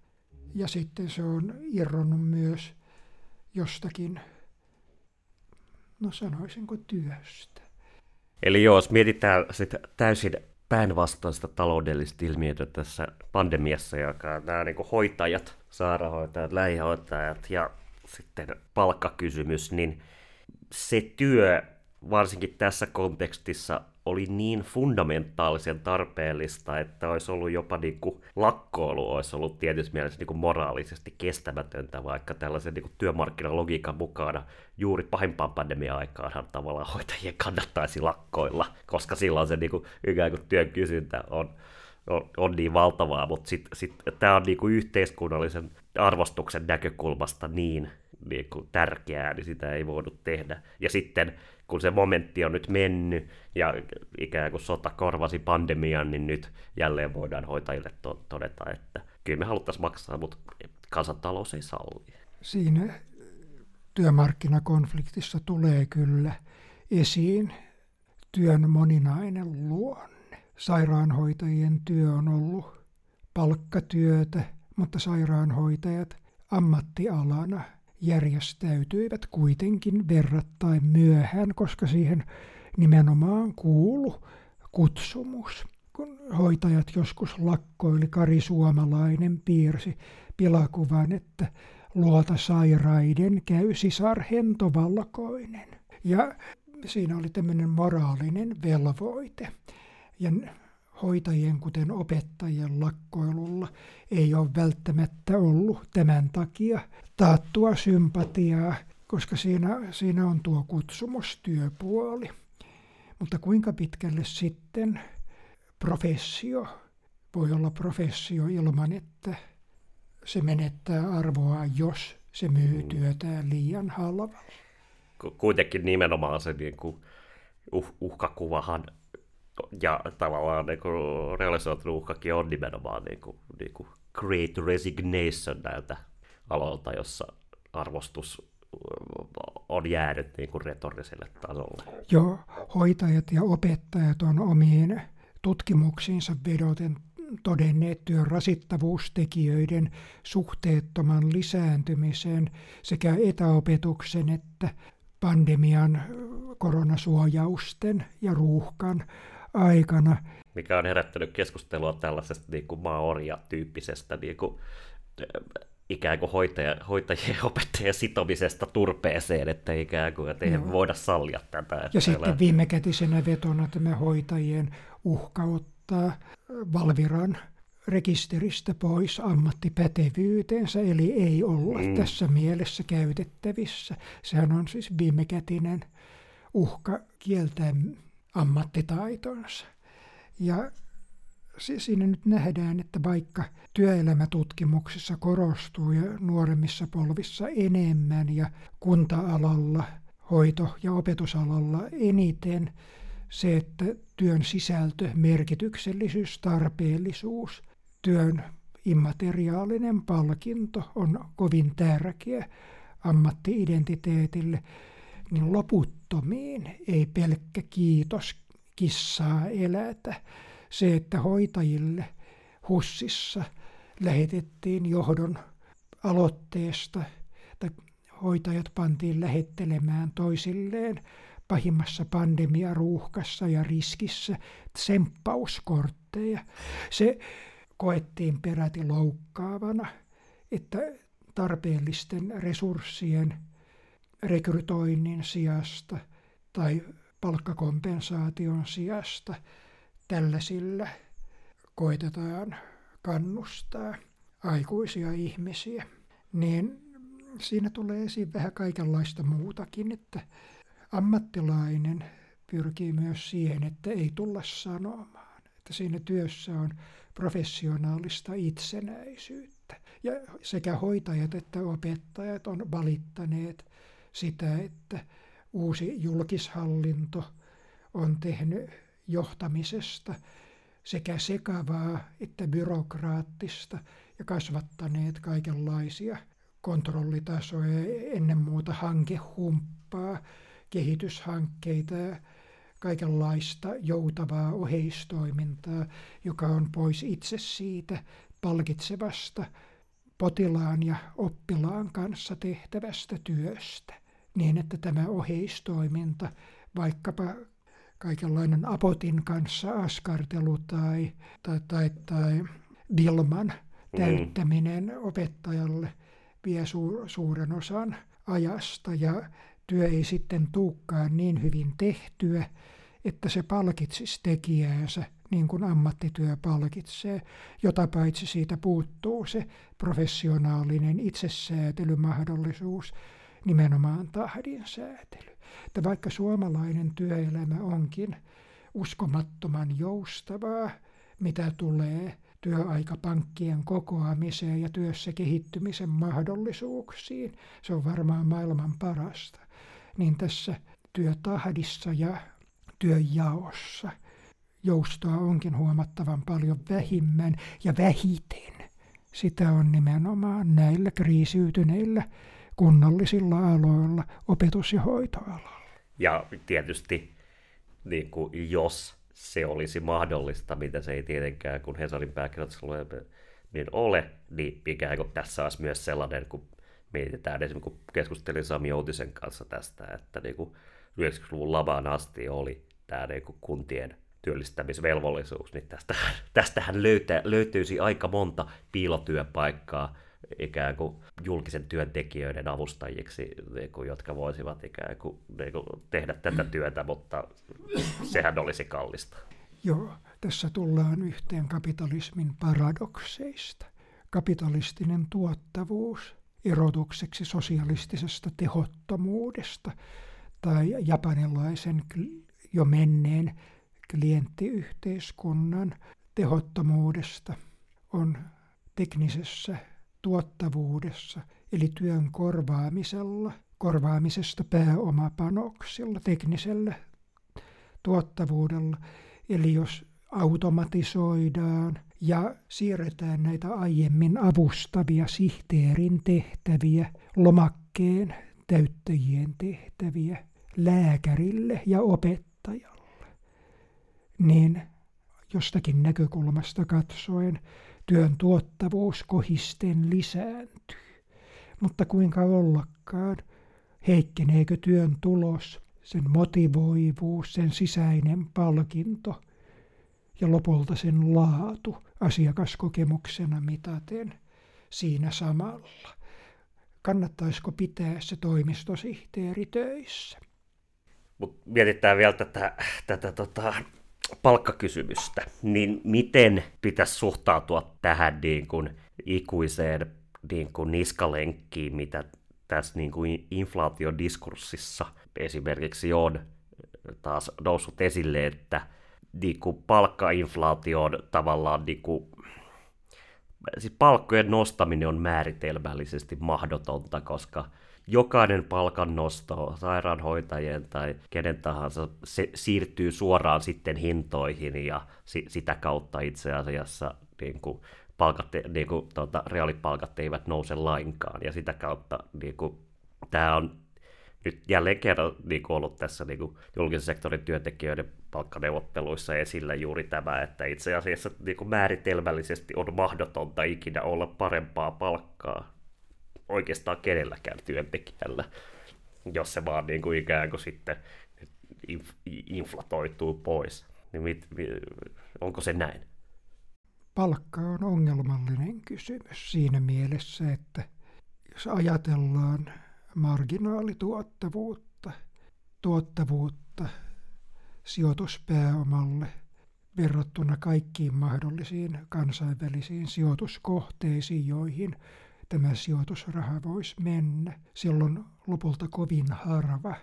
Ja sitten se on irronnut myös jostakin no sanoisinko työstä. Eli jos mietitään sitä täysin päinvastaista taloudellista ilmiötä tässä pandemiassa, joka nämä niin hoitajat, sairaanhoitajat, lähihoitajat ja sitten palkkakysymys, niin se työ varsinkin tässä kontekstissa oli niin fundamentaalisen tarpeellista, että olisi ollut jopa niin kuin lakkoilu olisi ollut tietysti mielessä niin kuin moraalisesti kestämätöntä, vaikka tällaisen niin kuin työmarkkinalogiikan mukana juuri pahimpaan pandemia-aikaanhan tavallaan hoitajien kannattaisi lakkoilla, koska silloin se niin kuin, ikään kuin työn kysyntä on, on, on niin valtavaa, mutta sitten sit, tämä on niin kuin yhteiskunnallisen arvostuksen näkökulmasta niin, niin kuin tärkeää, niin sitä ei voinut tehdä. Ja sitten kun se momentti on nyt mennyt ja ikään kuin sota korvasi pandemian, niin nyt jälleen voidaan hoitajille to- todeta, että kyllä me haluttaisiin maksaa, mutta kansantalous ei salli. Siinä työmarkkinakonfliktissa tulee kyllä esiin työn moninainen luonne. Sairaanhoitajien työ on ollut palkkatyötä, mutta sairaanhoitajat ammattialana järjestäytyivät kuitenkin verrattain myöhään, koska siihen nimenomaan kuulu kutsumus. Kun hoitajat joskus lakkoili, Kari Suomalainen piirsi pilakuvan, että luota sairaiden käy sisar hentovalkoinen. Ja siinä oli tämmöinen moraalinen velvoite. Ja hoitajien kuten opettajien lakkoilulla ei ole välttämättä ollut tämän takia taattua sympatiaa, koska siinä, siinä on tuo kutsumustyöpuoli. Mutta kuinka pitkälle sitten professio voi olla professio ilman, että se menettää arvoa, jos se myy mm. työtään liian halvalla. Kuitenkin nimenomaan se niin kuin uh, uhkakuvahan ja tavallaan niin kuin realisoitunut uhkakin on nimenomaan niin kuin, niin kuin great resignation näiltä aloilta, jossa arvostus on jäänyt niin kuin retoriselle tasolle. Joo, hoitajat ja opettajat on omiin tutkimuksiinsa vedoten todenneet työn rasittavuustekijöiden suhteettoman lisääntymisen sekä etäopetuksen että pandemian koronasuojausten ja ruuhkan aikana. Mikä on herättänyt keskustelua tällaisesta niin kuin maaorja-tyyppisestä niin kuin, ikään kuin hoitaja, hoitajien opettajien sitomisesta turpeeseen, että ikään kuin että ei voida sallia tätä. Että ja sitten viimekätisenä vetona tämä hoitajien uhka ottaa Valviran rekisteristä pois ammattipätevyytensä, eli ei olla mm. tässä mielessä käytettävissä. Sehän on siis viimekätinen uhka kieltää ammattitaitonsa. Ja siinä nyt nähdään, että vaikka työelämätutkimuksissa korostuu ja nuoremmissa polvissa enemmän ja kunta-alalla, hoito- ja opetusalalla eniten se, että työn sisältö, merkityksellisyys, tarpeellisuus, työn immateriaalinen palkinto on kovin tärkeä ammattiidentiteetille, niin loputtomiin ei pelkkä kiitos kissaa elätä se, että hoitajille hussissa lähetettiin johdon aloitteesta, tai hoitajat pantiin lähettelemään toisilleen pahimmassa pandemiaruuhkassa ja riskissä tsemppauskortteja. Se koettiin peräti loukkaavana, että tarpeellisten resurssien rekrytoinnin sijasta tai palkkakompensaation sijasta – tällaisilla koitetaan kannustaa aikuisia ihmisiä, niin siinä tulee esiin vähän kaikenlaista muutakin, että ammattilainen pyrkii myös siihen, että ei tulla sanomaan, että siinä työssä on professionaalista itsenäisyyttä. Ja sekä hoitajat että opettajat on valittaneet sitä, että uusi julkishallinto on tehnyt johtamisesta sekä sekavaa että byrokraattista ja kasvattaneet kaikenlaisia kontrollitasoja, ennen muuta hankehumppaa, kehityshankkeita ja kaikenlaista joutavaa oheistoimintaa, joka on pois itse siitä palkitsevasta potilaan ja oppilaan kanssa tehtävästä työstä, niin että tämä oheistoiminta vaikkapa kaikenlainen apotin kanssa askartelu tai, tai, tai, tai Vilman mm. täyttäminen opettajalle vie su, suuren osan ajasta ja työ ei sitten tuukkaan niin hyvin tehtyä, että se palkitsisi tekijäänsä niin kuin ammattityö palkitsee, jota paitsi siitä puuttuu se professionaalinen itsesäätelymahdollisuus, nimenomaan tahdin säätely että vaikka suomalainen työelämä onkin uskomattoman joustavaa, mitä tulee työaikapankkien kokoamiseen ja työssä kehittymisen mahdollisuuksiin, se on varmaan maailman parasta, niin tässä työtahdissa ja työnjaossa joustoa onkin huomattavan paljon vähimmän ja vähiten. Sitä on nimenomaan näillä kriisiytyneillä kunnallisilla aloilla, opetus- ja hoitoalalla. Ja tietysti niin kuin, jos se olisi mahdollista, mitä se ei tietenkään, kun Hesarin pääkirjoituksella niin ole, niin ikään kuin tässä olisi myös sellainen, kun mietitään esimerkiksi, kun keskustelin Sami Outisen kanssa tästä, että niin kuin 90-luvun lamaan asti oli tämä niin kuin kuntien työllistämisvelvollisuus, niin tästähän, tästähän löytä, löytyisi aika monta piilotyöpaikkaa, ikään kuin julkisen työntekijöiden avustajiksi, niin kuin, jotka voisivat ikään kuin, niin kuin tehdä tätä työtä, mutta sehän olisi kallista. Joo, tässä tullaan yhteen kapitalismin paradokseista. Kapitalistinen tuottavuus erotukseksi sosialistisesta tehottomuudesta tai japanilaisen jo menneen klienttiyhteiskunnan tehottomuudesta on teknisessä tuottavuudessa eli työn korvaamisella, korvaamisesta pääomapanoksilla, teknisellä tuottavuudella. Eli jos automatisoidaan ja siirretään näitä aiemmin avustavia sihteerin tehtäviä, lomakkeen täyttäjien tehtäviä lääkärille ja opettajalle, niin jostakin näkökulmasta katsoen työn tuottavuus kohisten lisääntyy. Mutta kuinka ollakaan, heikkeneekö työn tulos, sen motivoivuus, sen sisäinen palkinto ja lopulta sen laatu asiakaskokemuksena mitaten siinä samalla. Kannattaisiko pitää se toimistosihteeri töissä? Mut mietitään vielä tätä, tätä tota, palkkakysymystä, niin miten pitäisi suhtautua tähän niin kuin ikuiseen niin kuin niskalenkkiin, mitä tässä niin kuin inflaatiodiskurssissa esimerkiksi on taas noussut esille, että niin kuin palkkainflaatio on tavallaan niin kuin, siis palkkojen nostaminen on määritelmällisesti mahdotonta, koska jokainen palkan nosto sairaanhoitajien tai kenen tahansa se siirtyy suoraan sitten hintoihin ja si- sitä kautta itse asiassa niin kuin, palkat, niin kuin, tuota, reaalipalkat eivät nouse lainkaan. Ja sitä kautta niin kuin, tämä on nyt jälleen kerran niin kuin ollut tässä niin kuin julkisen sektorin työntekijöiden palkkaneuvotteluissa esillä juuri tämä, että itse asiassa niin kuin määritelmällisesti on mahdotonta ikinä olla parempaa palkkaa oikeastaan kenelläkään työntekijällä, jos se vaan niin kuin ikään kuin sitten inflatoituu pois. Niin mit, onko se näin? Palkka on ongelmallinen kysymys siinä mielessä, että jos ajatellaan marginaalituottavuutta, tuottavuutta sijoituspääomalle verrattuna kaikkiin mahdollisiin kansainvälisiin sijoituskohteisiin, joihin tämä sijoitusraha voisi mennä. Silloin lopulta kovin harva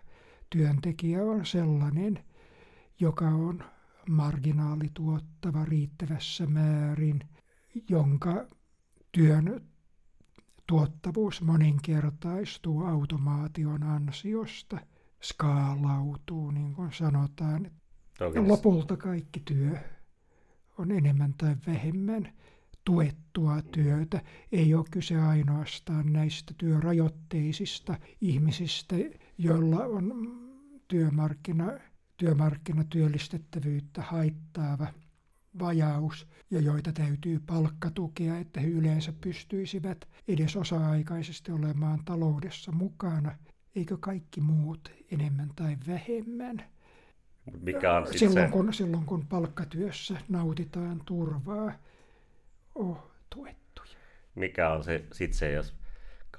työntekijä on sellainen, joka on marginaalituottava riittävässä määrin, jonka työn tuottavuus moninkertaistuu automaation ansiosta, skaalautuu, niin kuin sanotaan. Ja lopulta kaikki työ on enemmän tai vähemmän tuettua työtä. Ei ole kyse ainoastaan näistä työrajoitteisista ihmisistä, joilla on työmarkkina, työmarkkinatyöllistettävyyttä haittaava vajaus ja joita täytyy palkkatukea, että he yleensä pystyisivät edes osa-aikaisesti olemaan taloudessa mukana. Eikö kaikki muut enemmän tai vähemmän? Mikä on silloin, kun, silloin kun palkkatyössä nautitaan turvaa, ole tuettuja. Mikä on se, sit se, jos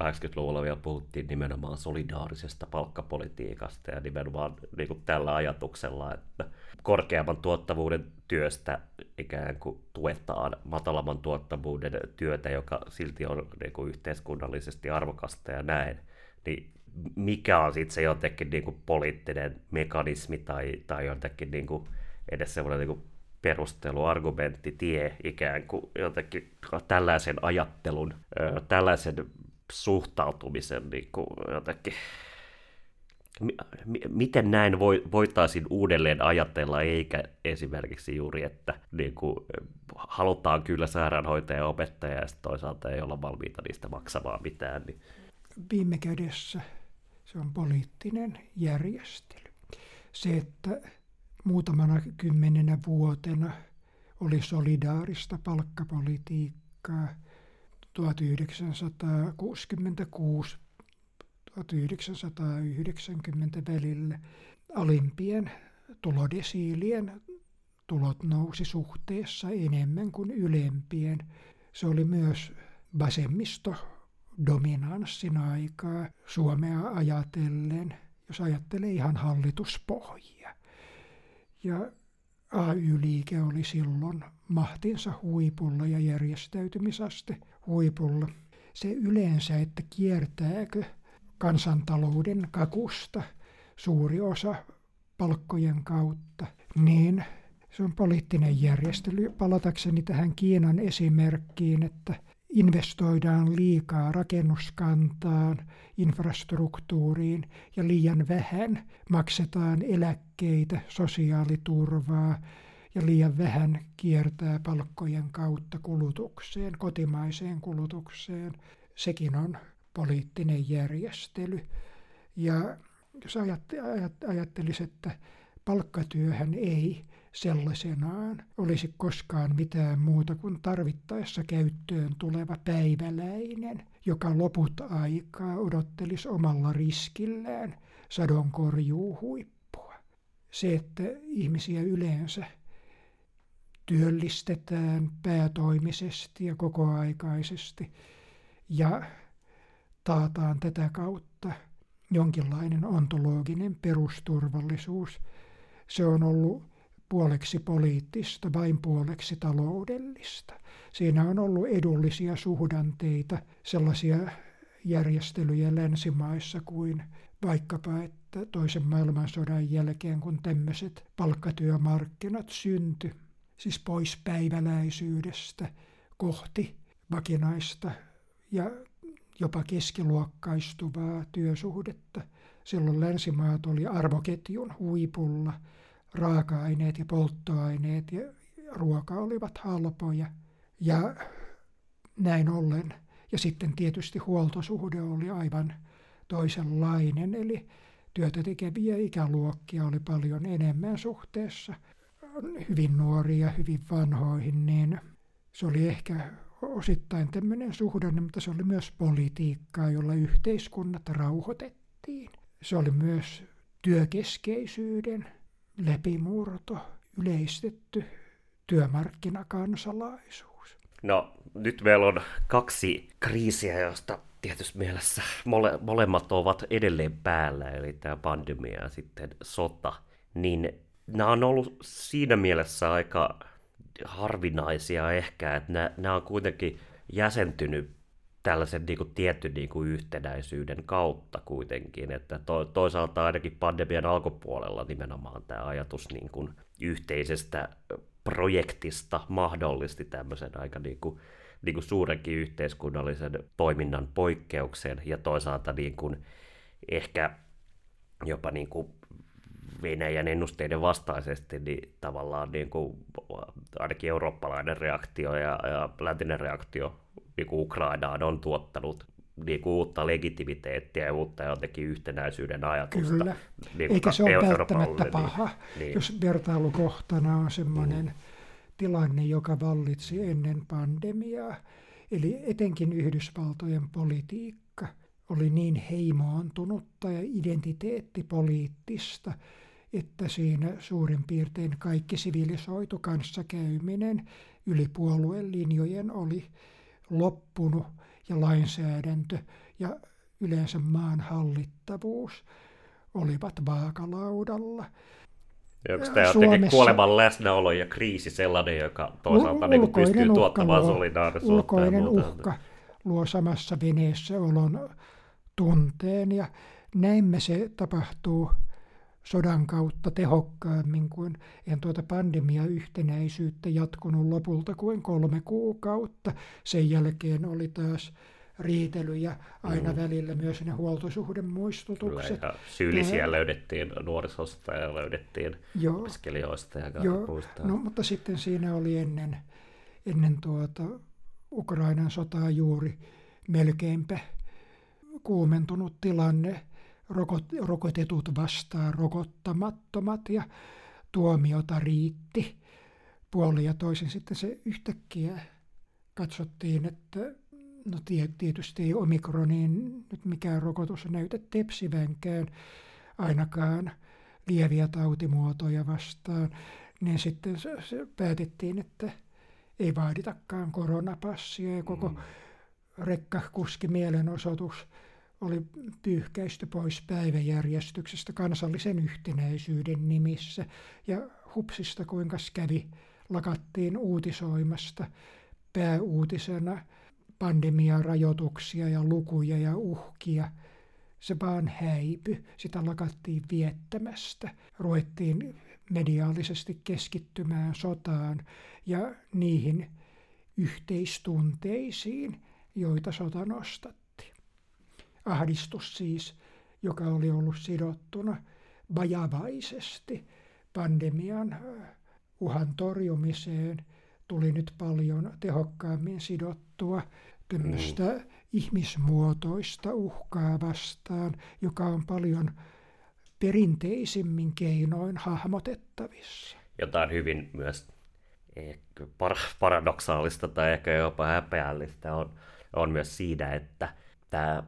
80-luvulla vielä puhuttiin nimenomaan solidaarisesta palkkapolitiikasta ja nimenomaan niin kuin tällä ajatuksella, että korkeamman tuottavuuden työstä ikään kuin tuetaan matalamman tuottavuuden työtä, joka silti on niin kuin yhteiskunnallisesti arvokasta ja näin, niin mikä on sitten se jotenkin niin kuin poliittinen mekanismi tai, tai jotenkin niin kuin edes semmoinen niin kuin perustelu, argumentti, tie ikään kuin jotenkin tällaisen ajattelun, tällaisen suhtautumisen niin kuin jotenkin miten näin voitaisiin uudelleen ajatella, eikä esimerkiksi juuri, että niin kuin, halutaan kyllä sairaanhoitaja ja opettaja ja toisaalta ei olla valmiita niistä maksamaan mitään. Niin... Viime kädessä se on poliittinen järjestely. Se, että muutamana kymmenenä vuotena oli solidaarista palkkapolitiikkaa 1966 1990 välillä alimpien tulodesiilien tulot nousi suhteessa enemmän kuin ylempien. Se oli myös vasemmisto dominanssin aikaa Suomea ajatellen, jos ajattelee ihan hallituspohjia. Ja AY-liike oli silloin mahtinsa huipulla ja järjestäytymisaste huipulla. Se yleensä, että kiertääkö kansantalouden kakusta suuri osa palkkojen kautta, niin se on poliittinen järjestely. Palatakseni tähän Kiinan esimerkkiin, että investoidaan liikaa rakennuskantaan, infrastruktuuriin ja liian vähän maksetaan eläkkeitä, sosiaaliturvaa ja liian vähän kiertää palkkojen kautta kulutukseen, kotimaiseen kulutukseen. Sekin on poliittinen järjestely. Ja jos ajattelisi, että palkkatyöhän ei sellaisenaan olisi koskaan mitään muuta kuin tarvittaessa käyttöön tuleva päiväläinen, joka loput aikaa odottelisi omalla riskillään sadonkorjuuhuippua. Se, että ihmisiä yleensä työllistetään päätoimisesti ja kokoaikaisesti ja taataan tätä kautta jonkinlainen ontologinen perusturvallisuus. Se on ollut puoleksi poliittista, vain puoleksi taloudellista. Siinä on ollut edullisia suhdanteita, sellaisia järjestelyjä länsimaissa kuin vaikkapa, että toisen maailmansodan jälkeen, kun tämmöiset palkkatyömarkkinat syntyi, siis pois päiväläisyydestä kohti vakinaista ja jopa keskiluokkaistuvaa työsuhdetta. Silloin länsimaat oli arvoketjun huipulla – raaka-aineet ja polttoaineet ja ruoka olivat halpoja. Ja näin ollen. Ja sitten tietysti huoltosuhde oli aivan toisenlainen, eli työtä tekeviä ikäluokkia oli paljon enemmän suhteessa hyvin nuoria, hyvin vanhoihin, niin se oli ehkä osittain tämmöinen suhdanne, mutta se oli myös politiikkaa, jolla yhteiskunnat rauhoitettiin. Se oli myös työkeskeisyyden läpimurto, yleistetty työmarkkinakansalaisuus. No nyt meillä on kaksi kriisiä, joista tietysti mielessä mole, molemmat ovat edelleen päällä, eli tämä pandemia ja sitten sota. Niin nämä on ollut siinä mielessä aika harvinaisia ehkä, että nämä, nämä on kuitenkin jäsentynyt tällaisen niin kuin, tietyn niin kuin, yhtenäisyyden kautta kuitenkin, että to, toisaalta ainakin pandemian alkupuolella nimenomaan tämä ajatus niin kuin, yhteisestä projektista mahdollisti tämmöisen aika niin kuin, niin kuin suurenkin yhteiskunnallisen toiminnan poikkeuksen ja toisaalta niin kuin, ehkä jopa niin kuin, Venäjän ennusteiden vastaisesti, niin tavallaan niin kuin, ainakin eurooppalainen reaktio ja, ja läntinen reaktio niin kuin Ukrainaan on tuottanut niin kuin uutta legitimiteettiä ja uutta jotenkin yhtenäisyyden ajatusta. Kyllä, niin eikä se ole välttämättä paha, niin. jos vertailukohtana on sellainen mm. tilanne, joka vallitsi ennen pandemiaa. Eli etenkin Yhdysvaltojen politiikka oli niin heimoantunutta ja identiteettipoliittista, että siinä suurin piirtein kaikki sivilisoitu kanssakäyminen yli puolueen linjojen oli loppunut ja lainsäädäntö ja yleensä maan hallittavuus olivat vaakalaudalla. Onko tämä jotenkin kuoleman läsnäolo ja kriisi sellainen, joka toisaalta niin pystyy tuottamaan luo, solidaarisuutta? Ulkoinen uhka luo samassa veneessä olon tunteen ja näin me se tapahtuu sodan kautta tehokkaammin kuin en tuota pandemia yhtenäisyyttä jatkunut lopulta kuin kolme kuukautta. Sen jälkeen oli taas riitelyjä aina mm. välillä myös ne huoltosuhden muistutukset. Kyllä, syyllisiä Tämä, löydettiin nuorisosta ja löydettiin joo, opiskelijoista ja joo, no, mutta sitten siinä oli ennen, ennen tuota Ukrainan sotaa juuri melkeinpä kuumentunut tilanne rokot, rokotetut vastaan rokottamattomat ja tuomiota riitti. Puoli ja toisin sitten se yhtäkkiä katsottiin, että no tietysti ei omikroniin nyt mikään rokotus näytä tepsivänkään ainakaan lieviä tautimuotoja vastaan, niin sitten se, se päätettiin, että ei vaaditakaan koronapassia ja koko mm. rekkakuski mielenosoitus oli pyyhkäisty pois päiväjärjestyksestä kansallisen yhtenäisyyden nimissä. Ja hupsista kuinka kävi, lakattiin uutisoimasta pääuutisena pandemiarajoituksia ja lukuja ja uhkia. Se vaan häipy, sitä lakattiin viettämästä. Ruvettiin mediaalisesti keskittymään sotaan ja niihin yhteistunteisiin, joita sota nostatti. Ahdistus siis, joka oli ollut sidottuna vajavaisesti pandemian uhan torjumiseen, tuli nyt paljon tehokkaammin sidottua tämmöistä mm. ihmismuotoista uhkaa vastaan, joka on paljon perinteisimmin keinoin hahmotettavissa. Jotain hyvin myös paradoksaalista tai ehkä jopa häpeällistä on, on myös siinä, että tämä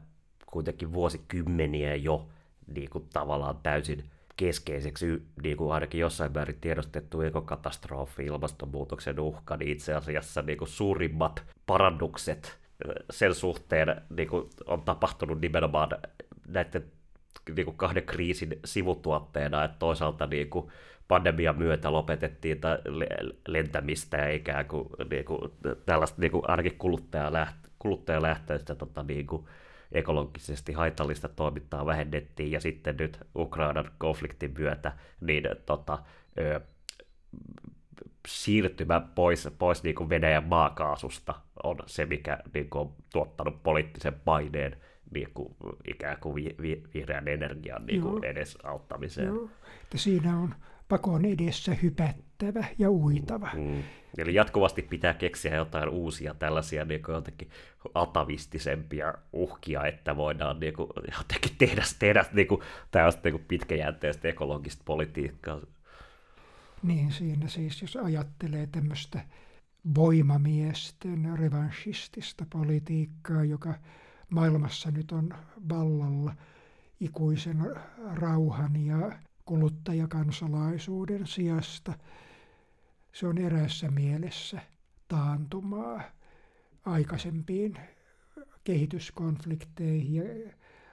kuitenkin vuosikymmeniä jo niin kuin tavallaan täysin keskeiseksi, niin kuin ainakin jossain määrin tiedostettu ekokatastrofi, ilmastonmuutoksen uhka, niin itse asiassa niin kuin suurimmat parannukset sen suhteen niin kuin on tapahtunut nimenomaan näiden niin kuin kahden kriisin sivutuotteena, että toisaalta niin kuin pandemian myötä lopetettiin lentämistä ja ikään kuin, niin kuin tällaista niin kuin ainakin kuluttajalähtöistä tota, niin kuin, ekologisesti haitallista toimintaa vähennettiin, ja sitten nyt Ukrainan konfliktin myötä niin, tota, ö, siirtymä pois, pois niin kuin Venäjän maakaasusta on se, mikä niin kuin, on tuottanut poliittisen paineen niin kuin, ikään kuin vi, vi, vihreän energian niin kuin edesauttamiseen. Joo. Että siinä on pakon edessä hypättävä ja uitava. Mm. Eli jatkuvasti pitää keksiä jotain uusia tällaisia niin kuin jotenkin atavistisempia uhkia, että voidaan niin kuin, jotenkin tehdä, tehdä niin kuin, tällaista niin kuin pitkäjänteistä ekologista politiikkaa. Niin, siinä siis jos ajattelee tämmöistä voimamiesten revanchistista politiikkaa, joka maailmassa nyt on vallalla ikuisen rauhan ja kuluttajakansalaisuuden sijasta. Se on erässä mielessä taantumaa aikaisempiin kehityskonflikteihin ja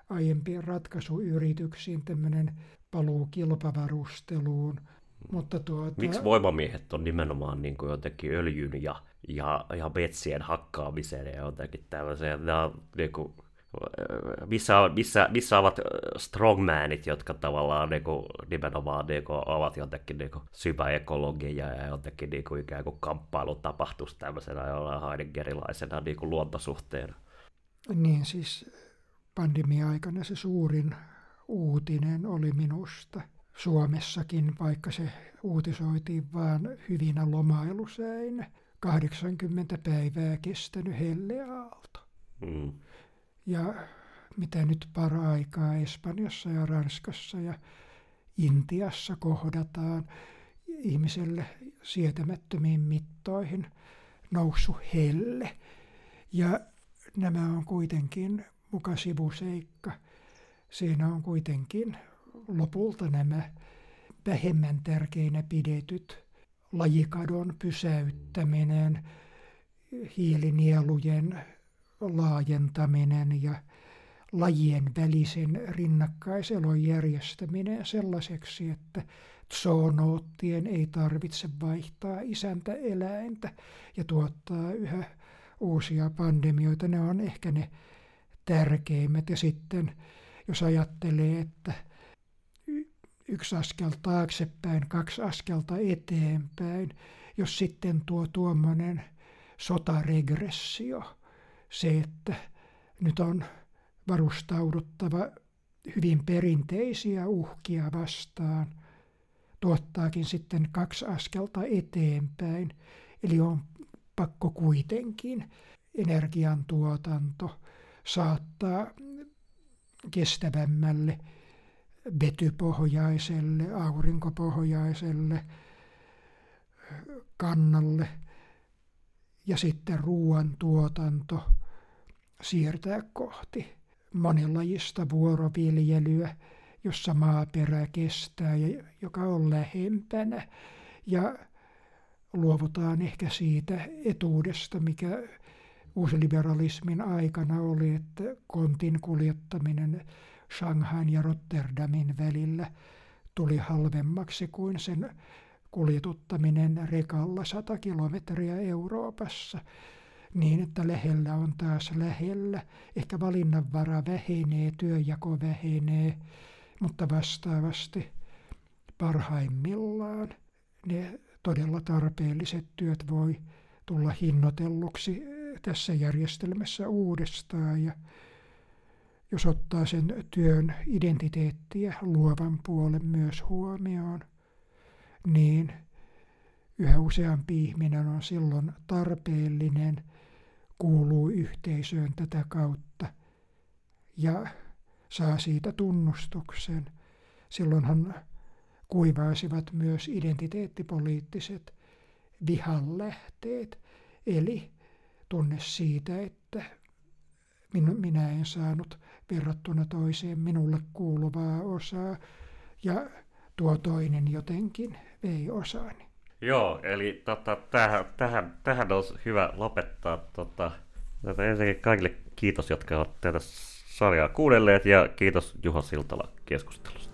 aiempiin ratkaisuyrityksiin tämmöinen paluu kilpavarusteluun. Mutta tuota... Miksi voimamiehet on nimenomaan niin kuin jotenkin öljyn ja, ja, ja metsien hakkaamiseen ja jotenkin tällaiseen? Nämä on niin kuin missä, missä, missä ovat strongmanit, jotka tavallaan niin kuin, nimenomaan niin kuin, ovat jotenkin niin kuin, ekologia ja jotenkin niin kuin, ikään kuin kamppailu tapahtuisi tämmöisenä jollain heideggerilaisena niin kuin luontosuhteena. Niin siis pandemia-aikana se suurin uutinen oli minusta Suomessakin, vaikka se uutisoitiin vain hyvinä lomailusäin, 80 päivää kestänyt helleaalto. Mm ja mitä nyt para-aikaa Espanjassa ja Ranskassa ja Intiassa kohdataan ihmiselle sietämättömiin mittoihin noussut helle. Ja nämä on kuitenkin muka sivuseikka. Siinä on kuitenkin lopulta nämä vähemmän tärkeinä pidetyt lajikadon pysäyttäminen, hiilinielujen laajentaminen ja lajien välisen rinnakkaiselon järjestäminen sellaiseksi, että zoonoottien ei tarvitse vaihtaa isäntä eläintä ja tuottaa yhä uusia pandemioita. Ne on ehkä ne tärkeimmät. Ja sitten jos ajattelee, että yksi askel taaksepäin, kaksi askelta eteenpäin, jos sitten tuo tuommoinen sotaregressio – se, että nyt on varustauduttava hyvin perinteisiä uhkia vastaan, tuottaakin sitten kaksi askelta eteenpäin. Eli on pakko kuitenkin energiantuotanto saattaa kestävämmälle vetypohjaiselle, aurinkopohjaiselle kannalle. Ja sitten ruoantuotanto siirtää kohti monenlajista vuoroviljelyä, jossa maaperä kestää ja joka on lähempänä. Ja luovutaan ehkä siitä etuudesta, mikä uusliberalismin aikana oli, että kontin kuljettaminen Shanghain ja Rotterdamin välillä tuli halvemmaksi kuin sen kuljetuttaminen rekalla 100 kilometriä Euroopassa niin, että lähellä on taas lähellä. Ehkä valinnanvara vähenee, työjako vähenee, mutta vastaavasti parhaimmillaan ne todella tarpeelliset työt voi tulla hinnoitelluksi tässä järjestelmässä uudestaan. Ja jos ottaa sen työn identiteettiä luovan puolen myös huomioon, niin yhä useampi ihminen on silloin tarpeellinen, kuuluu yhteisöön tätä kautta ja saa siitä tunnustuksen. Silloinhan kuivaisivat myös identiteettipoliittiset vihanlähteet, eli tunne siitä, että minä en saanut verrattuna toiseen minulle kuuluvaa osaa ja tuo toinen jotenkin vei osani. Joo, eli tota, tähän, tähän, tähän olisi hyvä lopettaa. Tota, tota, ensinnäkin kaikille kiitos, jotka ovat tätä sarjaa kuunnelleet ja kiitos Juha Siltala keskustelusta.